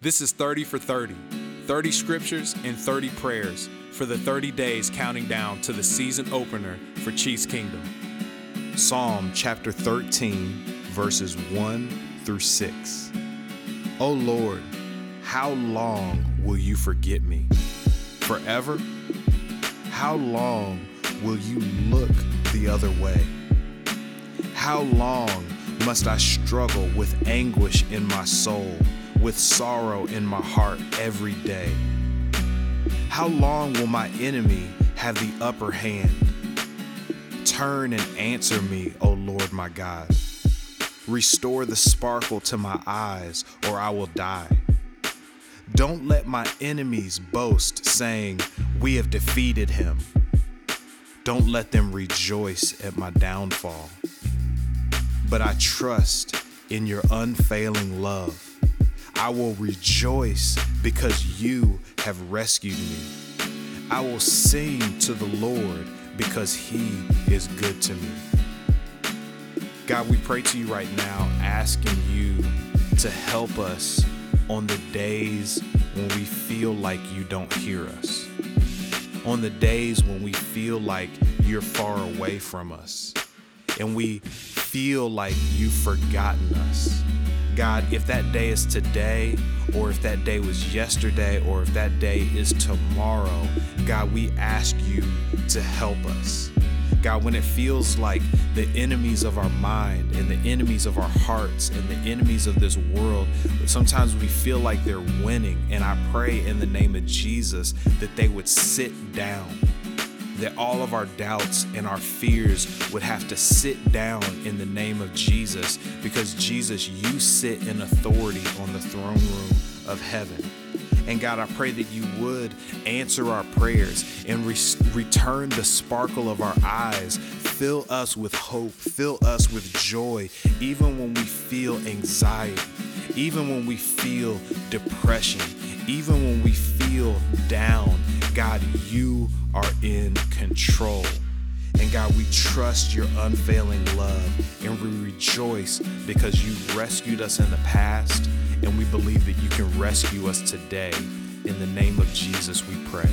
This is 30 for 30 30 scriptures and 30 prayers for the 30 days counting down to the season opener for Chiefs Kingdom. Psalm chapter 13, verses 1 through 6. O Lord, how long will you forget me? Forever? How long will you look the other way? How long must I struggle with anguish in my soul, with sorrow in my heart every day? How long will my enemy have the upper hand? Turn and answer me, O Lord my God. Restore the sparkle to my eyes, or I will die. Don't let my enemies boast, saying, We have defeated him. Don't let them rejoice at my downfall. But I trust in your unfailing love. I will rejoice because you have rescued me. I will sing to the Lord because he is good to me. God, we pray to you right now, asking you to help us on the days when we feel like you don't hear us, on the days when we feel like you're far away from us, and we feel like you've forgotten us. God, if that day is today, or if that day was yesterday, or if that day is tomorrow, God, we ask you to help us. God, when it feels like the enemies of our mind and the enemies of our hearts and the enemies of this world, sometimes we feel like they're winning. And I pray in the name of Jesus that they would sit down, that all of our doubts and our fears would have to sit down in the name of Jesus, because Jesus, you sit in authority on the throne room of heaven. And God, I pray that you would answer our prayers and re- return the sparkle of our eyes. Fill us with hope, fill us with joy, even when we feel anxiety, even when we feel depression, even when we feel down. God, you are in control. And God, we trust your unfailing love and we rejoice because you rescued us in the past and we believe that you can rescue us today. In the name of Jesus, we pray.